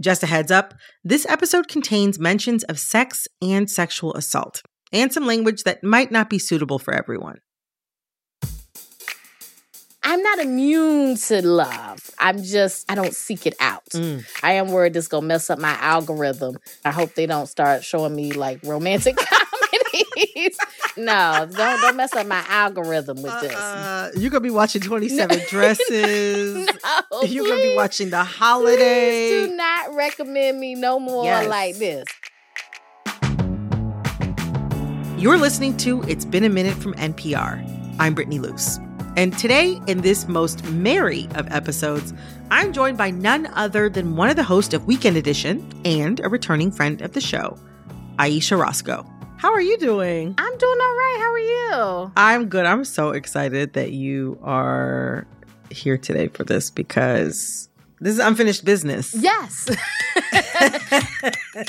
Just a heads up this episode contains mentions of sex and sexual assault, and some language that might not be suitable for everyone. I'm not immune to love. I'm just, I don't seek it out. Mm. I am worried this gonna mess up my algorithm. I hope they don't start showing me like romantic no, don't don't mess up my algorithm with this. Uh, you're gonna be watching 27 dresses. no, You're gonna be watching the Please holiday. do not recommend me no more Yes. like this. You're listening to It's Been a Minute from NPR. I'm Brittany Luse. And today, in this most merry of episodes, I'm joined by none other than one of the hosts of Weekend Edition and a returning friend of the show, Ayesha Rascoe. How are you doing? I'm doing all right. How are you? I'm good. I'm so excited that you are here today for this because this is unfinished business. Yes.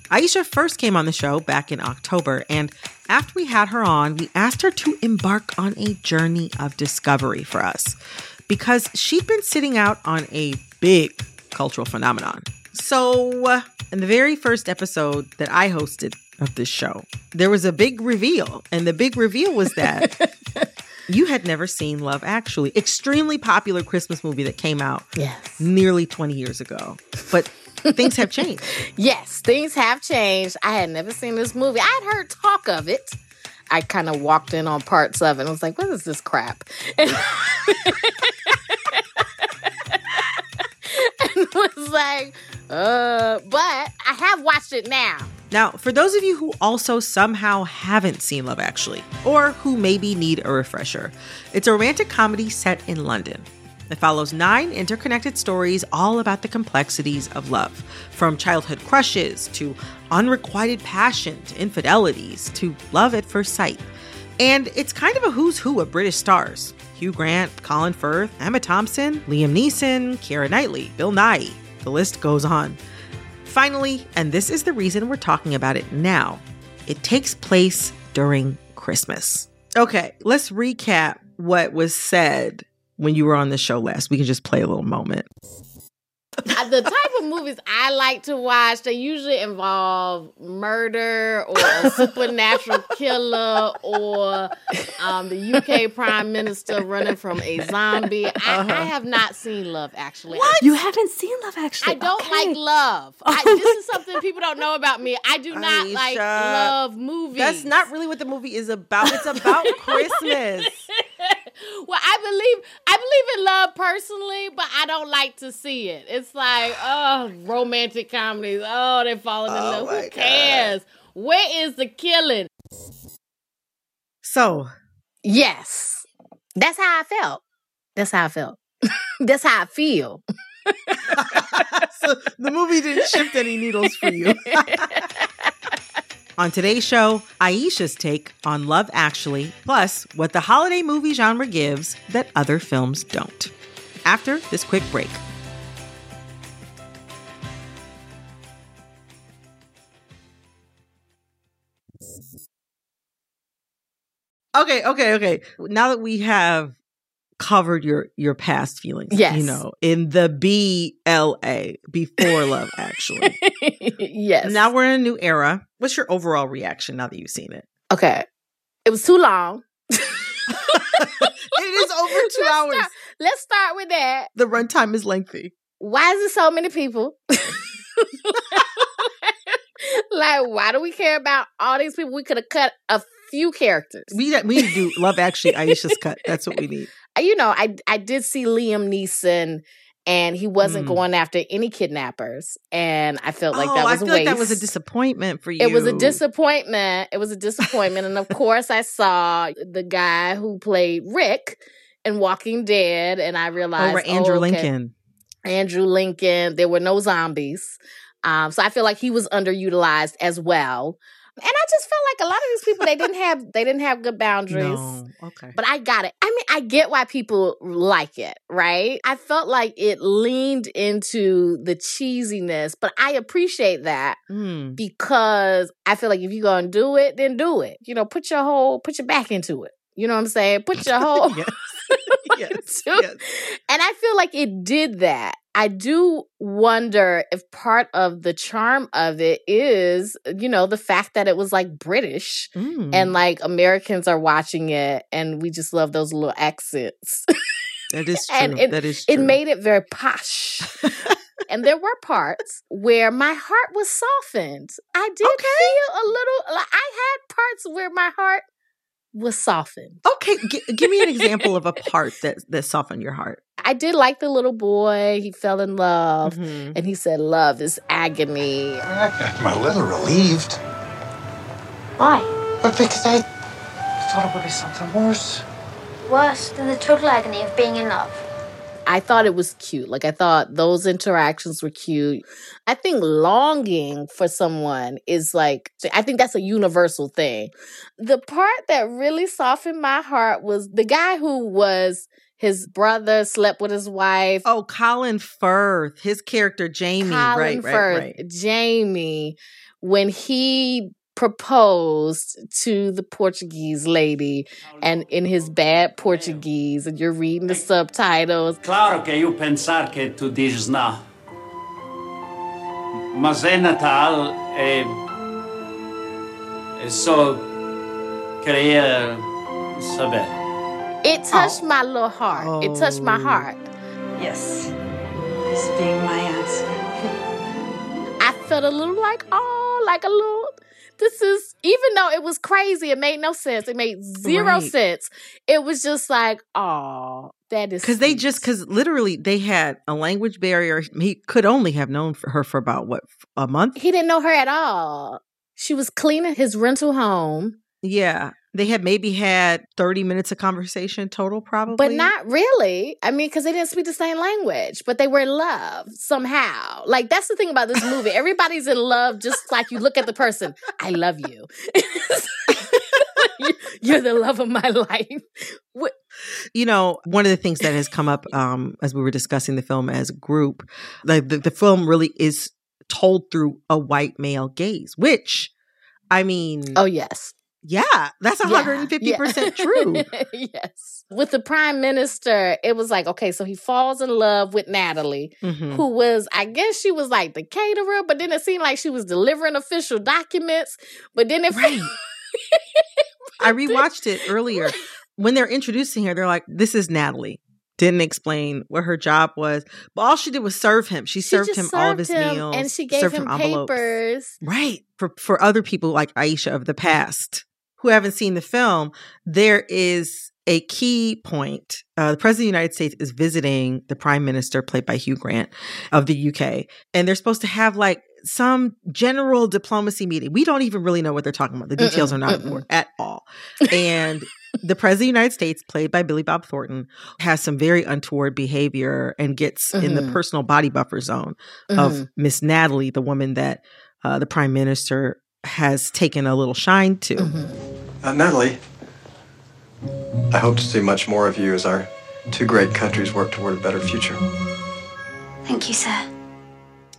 Ayesha first came on the show back in October, and after we had her on, we asked her to embark on a journey of discovery for us because she'd been sitting out on a big cultural phenomenon. So, uh, in the very first episode that I hosted of this show, there was a big reveal, and the big reveal was that you had never seen Love Actually, extremely popular Christmas movie that came out yes. nearly 20 years ago. But things have changed. Yes, things have changed. I had never seen this movie. I had heard talk of it. I kind of walked in on parts of it and was like, what is this crap? And, and was like, uh, but I have watched it now. Now, for those of you who also somehow haven't seen Love Actually, or who maybe need a refresher, it's a romantic comedy set in London. It follows nine interconnected stories all about the complexities of love, from childhood crushes to unrequited passion to infidelities to love at first sight. And it's kind of a who's who of British stars Hugh Grant, Colin Firth, Emma Thompson, Liam Neeson, Keira Knightley, Bill Nighy. The list goes on. Finally, and this is the reason we're talking about it now, it takes place during Christmas. Okay, let's recap what was said when you were on the show last. We can just play a little moment. The type of movies I like to watch, they usually involve murder or a supernatural killer or um, the UK prime minister running from a zombie. I, I have not seen Love Actually. What? You haven't seen Love Actually. I don't Okay. like love. I, Oh this is something people don't know about me. I do not like love movies. That's not really what the movie is about. It's about Christmas. well, I believe I believe in love personally, but I don't like to see it. It's like, oh, romantic comedies. Oh, they're falling in Oh love. Who God. cares? Where is the killing? So, Yes. That's how I felt. That's how I felt. That's how I feel. so the movie didn't shift any needles for you. On today's show, Aisha's take on Love Actually, plus what the holiday movie genre gives that other films don't. After this quick break. Okay, okay, okay. Now that we have covered your your past feelings, Yes. you know, in the BLA before Love Actually. yes. Now we're in a new era. What's your overall reaction now that you've seen it? okay. It was too long. it is over 2 Let's hours. start- let's start with that. The runtime is lengthy. Why is it so many people? like, why do we care about all these people? We could have cut a few characters. We we need to do Love Actually Ayesha's cut. That's what we need. You know, I I did see Liam Neeson, and he wasn't Mm. going after any kidnappers, and I felt like oh, that I was feel a waste. like that was a disappointment for you. It was a disappointment. It was a disappointment, and of course, I saw the guy who played Rick in Walking Dead, and I realized over Andrew oh, okay. Lincoln. Andrew Lincoln. There were no zombies. Um, so I feel like he was underutilized as well. And I just felt like a lot of these people they didn't have they didn't have good boundaries. No. Okay. But I got it. I mean, I get why people like it, right? I felt like it leaned into the cheesiness, but I appreciate that Mm. because I feel like if you're gonna do it, then do it. You know, put your whole put your back into it. You know what I'm saying? Put your whole yes. yes. yes. and I feel like it did that. I do wonder if part of the charm of it is, you know, the fact that it was like British Mm. and like Americans are watching it and we just love those little accents. that is true. and it- that is true. it made it very posh. and there were parts where my heart was softened. I did Okay. feel a little like I had parts where my heart was softened. okay, g- give me an example of a part that that softened your heart. I did like the little boy. He fell in love. Mhm. And he said, Love is agony. I'm a little relieved. Why? But because I thought it would be something worse. Worse than the total agony of being in love. I thought it was cute. Like, I thought those interactions were cute. I think longing for someone is like, I think that's a universal thing. The part that really softened my heart was the guy who was his brother, slept with his wife. Oh, Colin Firth, his character Jamie, Colin right, right, Firth, right. Jamie, when he proposed to the Portuguese lady and in his bad Portuguese, and you're reading the subtitles. Claro que eu pensar que tu dizes não. Mas é Natal e. e só queria saber. It oh. touched my little heart. It touched my Oh. heart. Yes. This being my answer. I felt a little like, oh, like a little. This is even though it was crazy, it made no sense. It made zero Right. sense. It was just like, oh, that is Because they just because literally they had a language barrier. He could only have known for her for about what a month. he didn't know her at all. She was cleaning his rental home, Yeah, they had maybe had thirty minutes of conversation total, probably, but not really. I mean, because they didn't speak the same language, but they were in love somehow. Like that's the thing about this movie. Everybody's in love, just like you look at the person. I love you. You're the love of my life. What- you know, one of the things that has come up um, as we were discussing the film as a group, like the, the film really is told through a white male gaze, which, I mean, Oh yes. Yeah, that's 150% yeah. true. yes. With the prime minister, it was like, okay, so he falls in love with Natalie, Mhm. who was, I guess she was like the caterer, but then it seemed like she was delivering official documents. But then it Right. I rewatched it earlier. When they're introducing her, they're like, this is Natalie. Didn't explain what her job was, but all she did was serve him. She, She served him all of his him, meals, and she gave served him envelopes. papers. Right. For for other people like Ayesha of the past who haven't seen the film, there is a key point. Uh, the President of the United States is visiting the Prime Minister, played by Hugh Grant of the UK, and they're supposed to have like some general diplomacy meeting. We don't even really know what they're talking about. The details are not important at all. And the President of the United States, played by Billy Bob Thornton, has some very untoward behavior and gets in the Mhm. personal body buffer zone Mhm. of Miss Natalie, the woman that uh, the prime minister has taken a little shine to. Mhm. Uh, Natalie, I hope to see much more of you as our two great countries work toward a better future. Thank you, sir.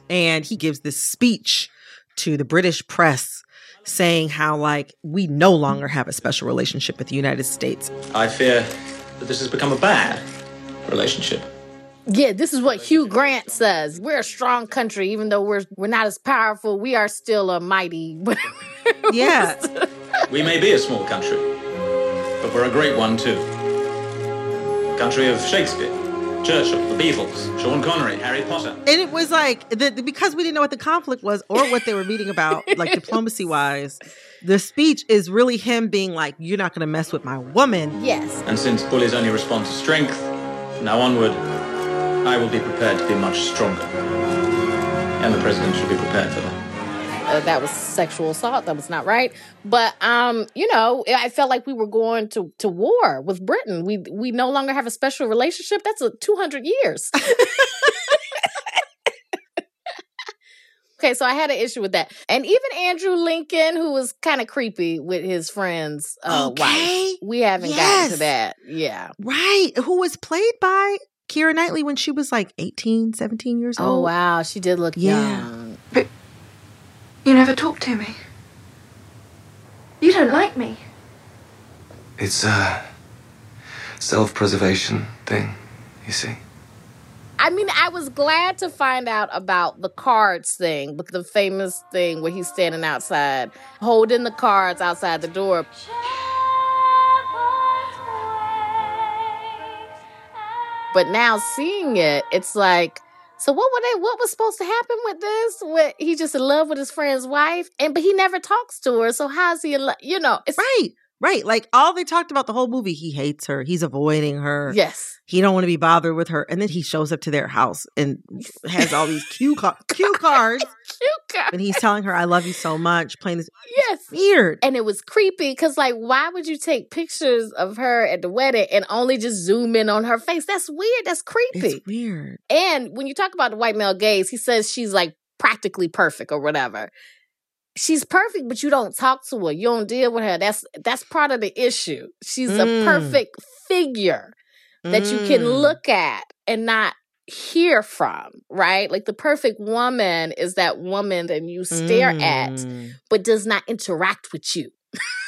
And he gives this speech to the British press saying how, like, we no longer have a special relationship with the United States. I fear that this has become a bad relationship. Yeah, this is what Hugh Grant says. We're a strong country, even though we're we're not as powerful. We are still a mighty. Yeah. We may be a small country, but we're a great one too. Country of Shakespeare, Churchill, the Beatles, Sean Connery, Harry Potter. And it was like, the, the- because we didn't know what the conflict was or what they were meeting about, like diplomacy wise, the speech is really him being like, you're not going to mess with my woman. yes. And since bullies only respond to strength, now onward, I will be prepared to be much stronger. And the president should be prepared for that. uh, that was sexual assault. That was not right. But um, you know, I felt like we were going to to war with Britain. We we no longer have a special relationship. That's a two hundred years. okay, so I had an issue with that, and even Andrew Lincoln, who was kind of creepy with his friends' uh, Okay. wife. We haven't gotten to that. Yeah. Right. Who was played by Keira Knightley when she was like 18, 17 years oh, old. Oh wow, she did look Yeah. young. But you never talk to me. You don't like me. It's a self preservation thing, you see. I mean, I was glad to find out about the cards thing, but the famous thing where he's standing outside, holding the cards outside the door. But now seeing it, it's like, so what were they? What was supposed to happen with this? What he just in love with his friend's wife, and but he never talks to her. So how's he in love? You know, it's Right. Right. Like all they talked about the whole movie, he hates her. He's avoiding her. yes, He don't want to be bothered with her. And then he shows up to their house and has all these cue, ca- cue cards. cute guy. And he's telling her, I love you so much. Playing this Yes, weird. and it was creepy because like why would you take pictures of her at the wedding and only just zoom in on her face that's weird that's creepy It's weird. and when you talk about the white male gaze he says she's like practically perfect or whatever she's perfect but you don't talk to her you don't deal with her that's that's part of the issue she's Mm. a perfect figure that you can Mm. look at and not hear from right like the perfect woman is that woman that you stare at Mm. but does not interact with you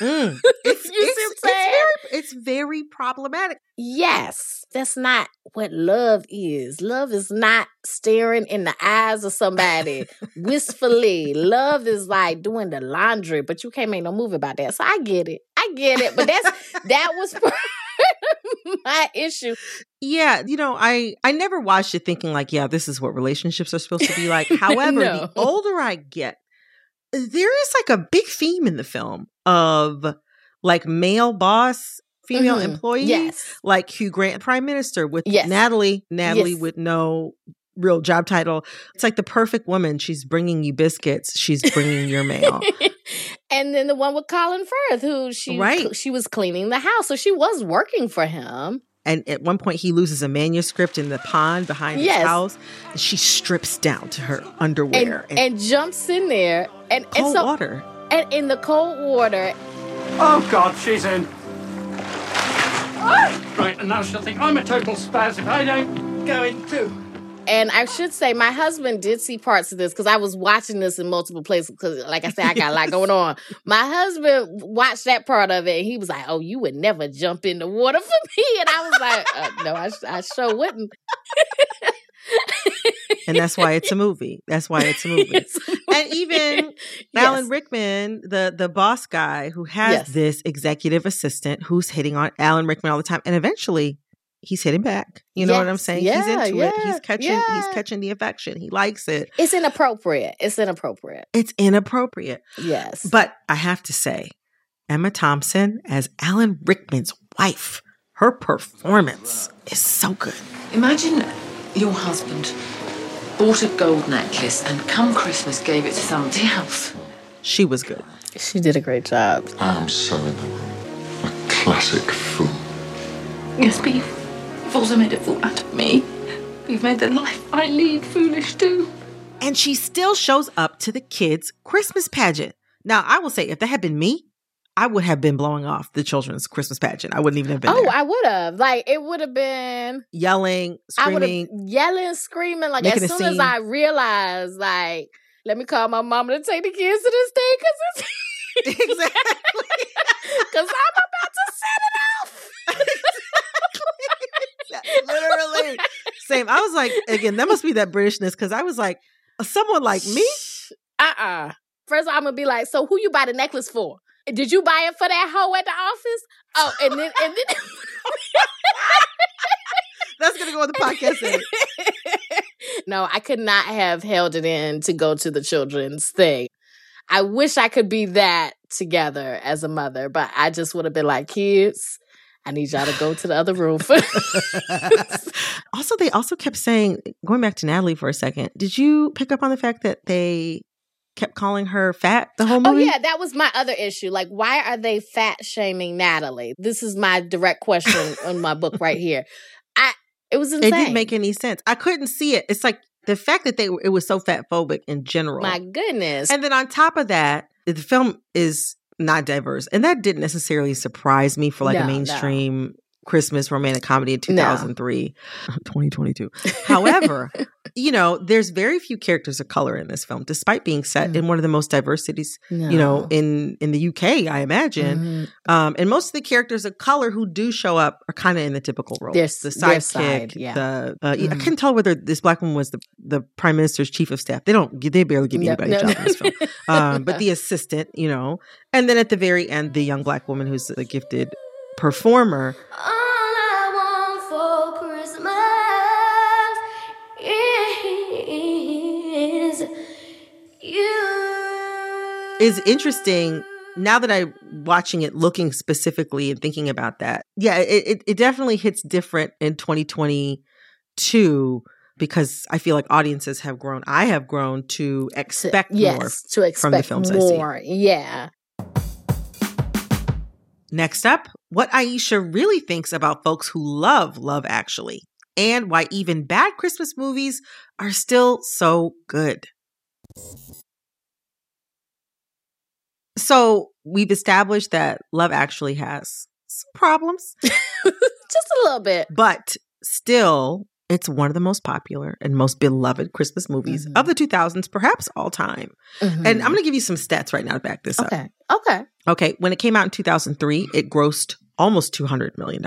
Mm. It's, You see what I'm it's very, it's very problematic. Yes, that's not what love is. Love is not staring in the eyes of somebody wistfully. Love is like doing the laundry, but you can't make no movie about that. So I get it. I get it. But that's that was my issue. Yeah, you know, I I never watched it thinking like, yeah, this is what relationships are supposed to be like. However, No. the older I get, there is like a big theme in the film of like male boss, female Mhm. employee, Yes. like Hugh Grant, Prime Minister, with Yes. Natalie, Natalie Yes. with no real job title. It's like the perfect woman. She's bringing you biscuits. She's bringing your mail. and then the one with Colin Firth, who she Right. she was cleaning the house, so she was working for him. And at one point, he loses a manuscript in the pond behind Yes. his house. And she strips down to her underwear and, and jumps in there and, and cold so water. and in the cold water Oh, God, she's in. Ah! Right, and now she'll think I'm a total spaz if I don't go in too. And I should say, my husband did see parts of this because I was watching this in multiple places. Because, like I said, I got a lot going on. My husband watched that part of it, and he was like, "Oh, you would never jump in the water for me." And I was like, uh, "No, I, I sure wouldn't." and that's why it's a movie. That's why it's a movie. It's a And even Yes. Alan Rickman, the the boss guy who has Yes. this executive assistant who's hitting on Alan Rickman all the time, and eventually he's hitting back. You know what I'm saying? Yeah, he's into it. He's catching. He's catching the affection. He likes it. It's inappropriate. It's inappropriate. It's inappropriate, Yes. but I have to say, Emma Thompson as Alan Rickman's wife, her performance is so good. Imagine your husband bought a gold necklace and come Christmas gave it to somebody else. She was good. she did a great job. I'm so in the wrong. A classic fool. Yes, but you've you've also made a fool out of me. You've made the life I lead foolish too. and she still shows up to the kids' Christmas pageant. Now, I will say, if that had been me, I would have been blowing off the children's Christmas pageant. I wouldn't even have been Oh, there. I would have. Like, it would have been. yelling, I would have screaming. yelling, screaming. Like as a soon as. I realized, like, let me call my mama to take the kids to this thing because it's Exactly. because I'm about to set it off. Literally. Same. I was like, again, that must be that Britishness because I was like, someone like me? Uh uh First, all, I'm gonna be like, so who you buy the necklace for? Did you buy it for that hoe at the office? Oh, and then and then. That's going to go on the podcast. no, I could not have held it in to go to the children's thing. I wish I could be that together as a mother, but I just would have been like, kids, I need y'all to go to the other room. Also, they also kept saying, going back to Natalie for a second, did you pick up on the fact that they kept calling her fat the whole oh, movie? oh, yeah, that was my other issue. Like, why are they fat shaming Natalie? This is my direct question in my book right here. I it was insane. It didn't make any sense. I couldn't see it. It's like the fact that they it was so fat phobic in general. my goodness. and then on top of that, the film is not diverse, and that didn't necessarily surprise me for like No, a mainstream Christmas romantic comedy in 2003, 2022. However, you know, there's very few characters of color in this film, despite being set Mm. in one of the most diverse cities, you know, in in the UK, I imagine. Mhm. Um, and most of the characters of color who do show up are kind of in the typical roles. Their- the their sidekick, side, yeah. the uh, I Mhm. couldn't tell whether this black woman was the the prime minister's chief of staff. They don't, they barely give No, anybody no, a job no, in this film. Um, but the assistant, you know, and then at the very end, the young black woman who's a gifted performer. is interesting now that I'm watching it, looking specifically and thinking about that. Yeah, it, it, it definitely hits different in 2022 because I feel like audiences have grown. I have grown to expect yes, more to expect from the films I see. more. Yeah. Next up, what Ayesha really thinks about folks who love Love Actually and why even bad Christmas movies are still so good. So, we've established that Love Actually has some problems, Just a little bit. but still, it's one of the most popular and most beloved Christmas movies Mhm. of the 2000s, perhaps all time. And I'm going to give you some stats right now to back this up. Mm-hmm. okay. Okay. Okay, when it came out in 2003, it grossed almost $200 million.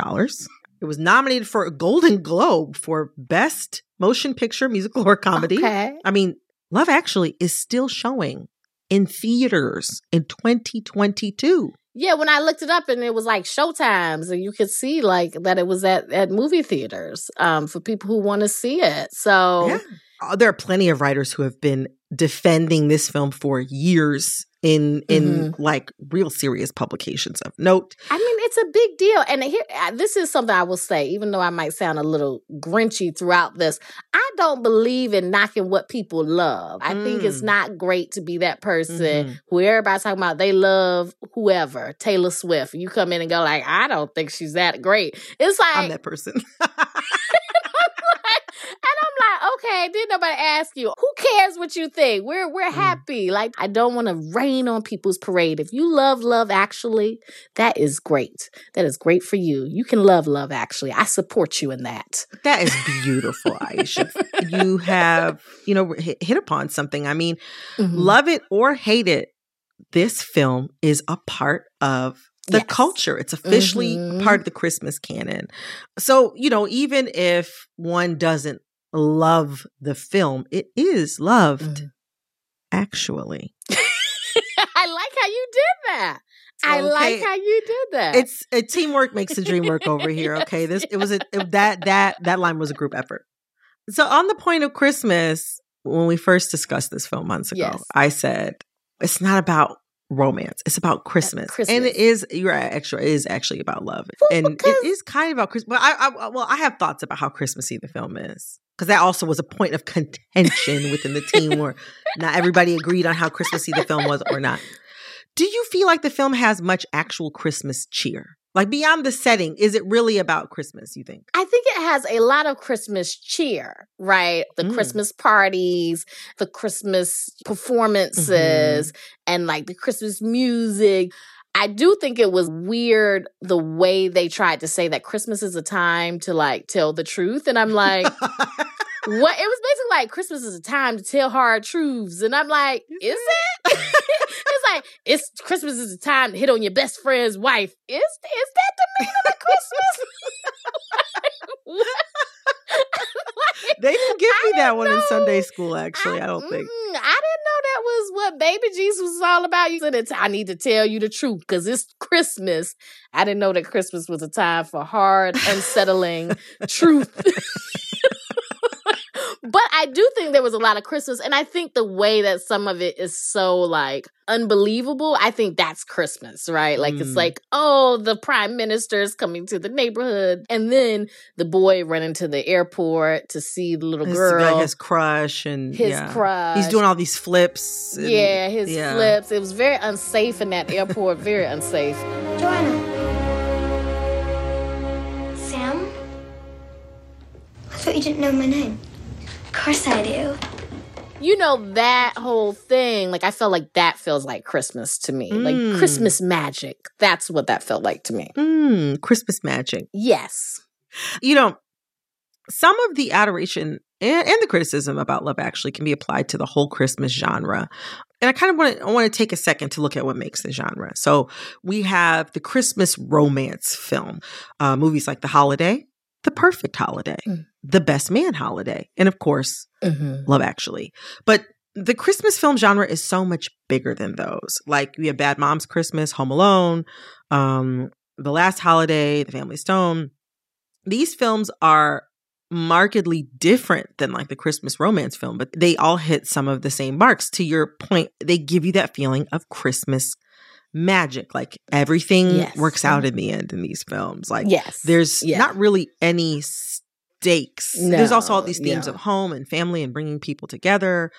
It was nominated for a Golden Globe for Best Motion Picture Musical or Comedy. Okay. I mean, Love Actually is still showing in theaters in 2022. Yeah, when I looked it up and it was like showtimes and you could see like that it was at, at movie theaters um for people who want to see it. So Yeah. Uh, There are plenty of writers who have been defending this film for years in in Mm-hmm. like real serious publications of note. I mean, it's a big deal. And here, uh, this is something I will say, even though I might sound a little grinchy throughout this, I don't believe in knocking what people love. I think it's Mm. not great to be that person Mhm. who everybody's talking about they love whoever, Taylor Swift. You come in and go like, I don't think she's that great. It's like, I'm that person. and I'm like, okay, didn't nobody ask you? Who cares what you think? We're Mm. we're happy. Like I don't want to rain on people's parade. If you love love actually, that is great. That is great for you. You can love love actually. I support you in that. That is beautiful, Ayesha. you have, you know, hit, hit upon something. I mean, Mhm. love it or hate it, this film is a part of the Yes. culture. It's officially Mhm. part of the Christmas canon. So, you know, even if one doesn't love the film, it is loved Mhm. actually. I like how you did that. I like how you did that. It's a teamwork makes the dream work over here. Okay, this it was a it, that that that line was a group effort. So on the point of Christmas, when we first discussed this film months ago, Yes. I said it's not about romance; it's about Christmas, and it is. You're extra. It is actually about love, Well, and it is kind of about Christmas. But I, I well, I have thoughts about how Christmassy the film is. Because that also was a point of contention within the team where not everybody agreed on how Christmassy the film was or not. Do you feel like the film has much actual Christmas cheer? Like beyond the setting, is it really about Christmas, you think? I think it has a lot of Christmas cheer, right? The Mm. Christmas parties, the Christmas performances, and like the Christmas music. I do think it was weird the way they tried to say that Christmas is a time to like tell the truth. And I'm like, what? It was basically like Christmas is a time to tell hard truths. And I'm like, is it? it's like, it's Christmas is a time to hit on your best friend's wife. Is, is that the meaning of Christmas? What? they didn't give me I that one in. Sunday school, actually. I, don't think. I didn't know that was what baby Jesus was all about. You said I need to tell you the truth because it's Christmas. I didn't know that Christmas was a time for hard, unsettling truth. But I do think there was a lot of Christmas, and I think the way that some of it is so like unbelievable, I think that's Christmas, right? Like it's Mm. like, oh, the prime minister is coming to the neighborhood, and then the boy running to the airport to see the little His, girl, like his crush and his yeah. crush. He's doing all these flips. and- yeah, his yeah. flips. It was very unsafe in that airport. very unsafe. Joanna. Sam? I thought you didn't know my name. Of course I do. you know that whole thing like i felt like that feels like christmas to me Mm. like christmas magic that's what that felt like to me Mm, Christmas magic. yes You know, some of the adoration and, and the criticism about Love Actually can be applied to the whole Christmas genre. And I kind of want to I want to take a second to look at what makes the genre. So we have the Christmas romance film, uh, movies like The Holiday, The Perfect Holiday, Mm. The Best Man Holiday, and of course mm-hmm. Love Actually. But the Christmas film genre is so much bigger than those. Like we have Bad Moms Christmas, Home Alone, um, The Last Holiday, The Family Stone. These films are markedly different than like the Christmas romance film, but they all hit some of the same marks. To your point, they give you that feeling of Christmas magic. Like everything Yes. works out in the end in these films. Like yes there's Yeah. not really any stakes. There's also all these themes no. of home and family and bringing people together.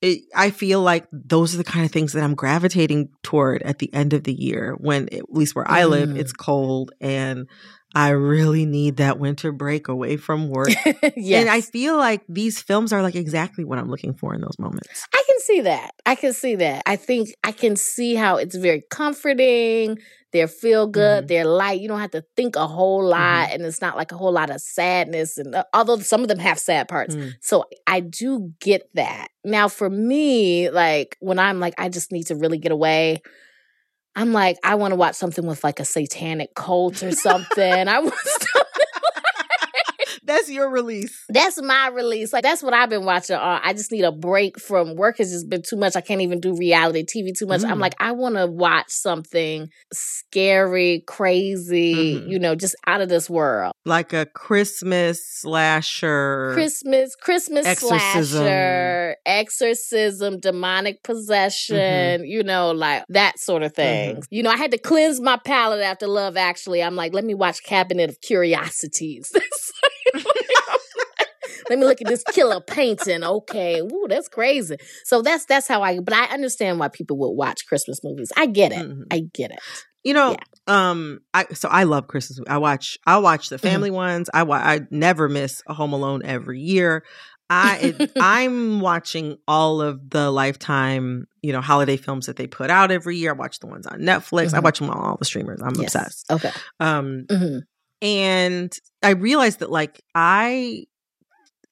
It, I feel like those are the kind of things that I'm gravitating toward at the end of the year when, at least where I live, Mm. it's cold and I really need that winter break away from work. yes And I feel like these films are like exactly what I'm looking for in those moments. I can see that. I can see that. I think I can see how it's very comforting. They're feel good. Mhm. They're light. You don't have to think a whole lot, and it's not like a whole lot of sadness. And uh, although some of them have sad parts, Mm. so I do get that. Now, for me, like when I'm like, I just need to really get away. I'm like, I want to watch something with like a satanic cult or something. I want That's your release. that's my release. Like that's what I've been watching. Uh, I just need a break from work. Has just been too much. I can't even do reality TV too much. I'm Mm. like, I want to watch something scary, crazy. Mhm. You know, just out of this world. Like a Christmas slasher. Christmas, Christmas Exorcism. slasher, exorcism, demonic possession. Mm-hmm. You know, like that sort of thing. You know, I had to cleanse my palate after Love. Actually, I'm like, let me watch Cabinet of Curiosities. Let me look at this killer painting. Okay, ooh, that's crazy. So that's that's how I. But I understand why people would watch Christmas movies. I get it. Mhm. I get it. You know, um, I so I love Christmas. I watch I watch the family ones. I wa- I never miss a Home Alone every year. I I'm watching all of the Lifetime, you know, holiday films that they put out every year. I watch the ones on Netflix. I Mhm. watch them on all the streamers. I'm Yes. obsessed. Okay. Um, hmm and I realized that like I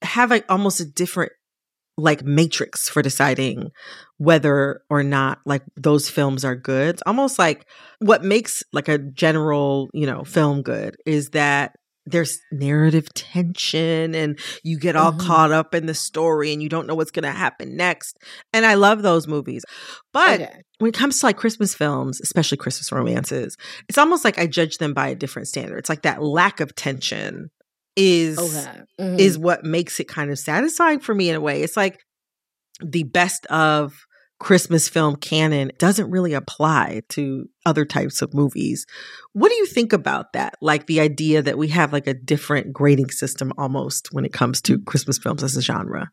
have like almost a different like matrix for deciding whether or not like those films are good. It's almost like what makes like a general, you know, film good is that there's narrative tension and you get all Mhm. caught up in the story and you don't know what's going to happen next. And I love those movies. But Okay. when it comes to like Christmas films, especially Christmas romances, it's almost like I judge them by a different standard. It's like that lack of tension is Okay. Mhm. is what makes it kind of satisfying for me in a way. It's like the best of Christmas film canon doesn't really apply to other types of movies. What do you think about that? Like the idea that we have like a different grading system almost when it comes to Christmas films as a genre.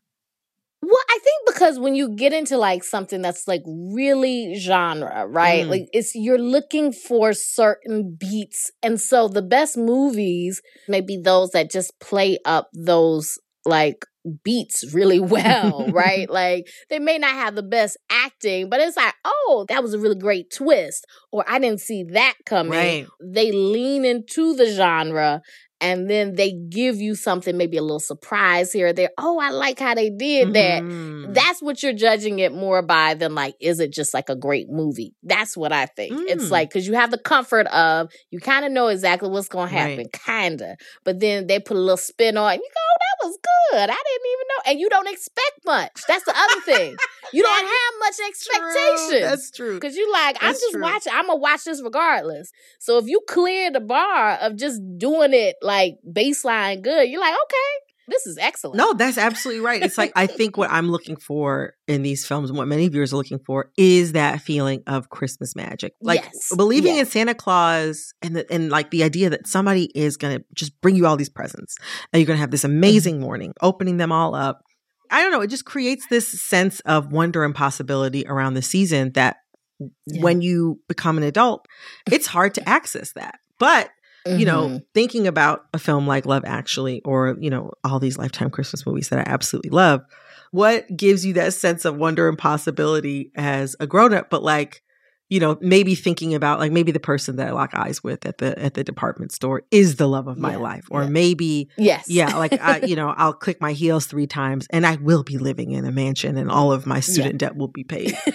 Well, I think because when you get into like something that's like really genre, right? Mm. Like it's you're looking for certain beats. And so the best movies may be those that just play up those like beats really well, right? Like they may not have the best acting, but it's like, oh, that was a really great twist. Or I didn't see that coming. Right. They lean into the genre and then they give you something, maybe a little surprise here or there. Oh, I like how they did that. Mhm. That's what you're judging it more by than like, is it just like a great movie? That's what I think. It's Mm. like, because you have the comfort of, you kind of know exactly what's going to happen, Right. kind of. But then they put a little spin on it. And you go, oh, that was good. I didn't even know. And you don't expect much. That's the other thing. You don't have much expectations. That's true. Because you like, I'm just true. watching, I'm gonna watch this regardless. So if you clear the bar of just doing it like baseline good, you're like, okay, this is excellent. No, that's absolutely right. It's like I think what I'm looking for in these films and what many viewers are looking for is that feeling of Christmas magic. Like Yes, believing in. Santa Claus and the, and like the idea that somebody is going to just bring you all these presents and you're going to have this amazing Mm-hmm. morning opening them all up. I don't know, it just creates this sense of wonder and possibility around the season that Yeah. when you become an adult, it's hard to access that. But you know, Mhm. thinking about a film like Love Actually or, you know, all these Lifetime Christmas movies that I absolutely love, what gives you that sense of wonder and possibility as a grown up, but like, you know, maybe thinking about like maybe the person that I lock eyes with at the at the department store is the love of my Yeah, life, or yeah. maybe Yes. yeah, like I, you know, I'll click my heels three times, and I will be living in a mansion, and all of my student debt will be paid.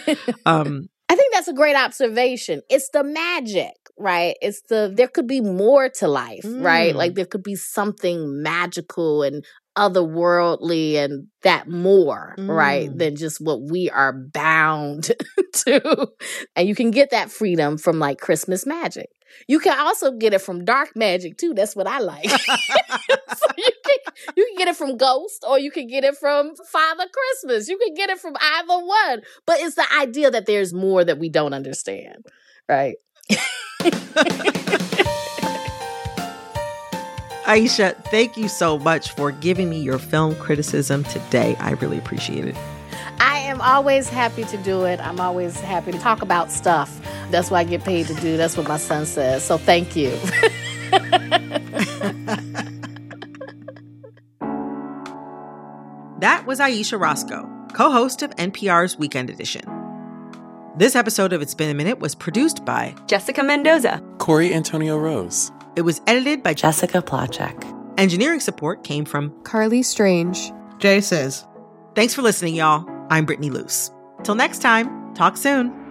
Um, I think that's a great observation. It's the magic, right? It's the there could be more to life, right? Mm. Like there could be something magical and otherworldly and that more, right? Mm. Than just what we are bound to. And you can get that freedom from like Christmas magic. You can also get it from dark magic too. That's what I like. so you can, you can get it from Ghost or you can get it from Father Christmas. You can get it from either one. But it's the idea that there's more that we don't understand, right? Ayesha, thank you so much for giving me your film criticism today. I really appreciate it. I am always happy to do it. I'm always happy to talk about stuff. That's what I get paid to do. That's what my son says. So thank you. That was Ayesha Rascoe, co host of NPR's Weekend Edition. This episode of It's Been a Minute was produced by Jessica Mendoza. Corey Antonio Rose. It was edited by Jessica Placzek. Engineering support came from Carly Strange. Jay Czys. Thanks for listening, y'all. I'm Brittany Luse. Till next time, talk soon.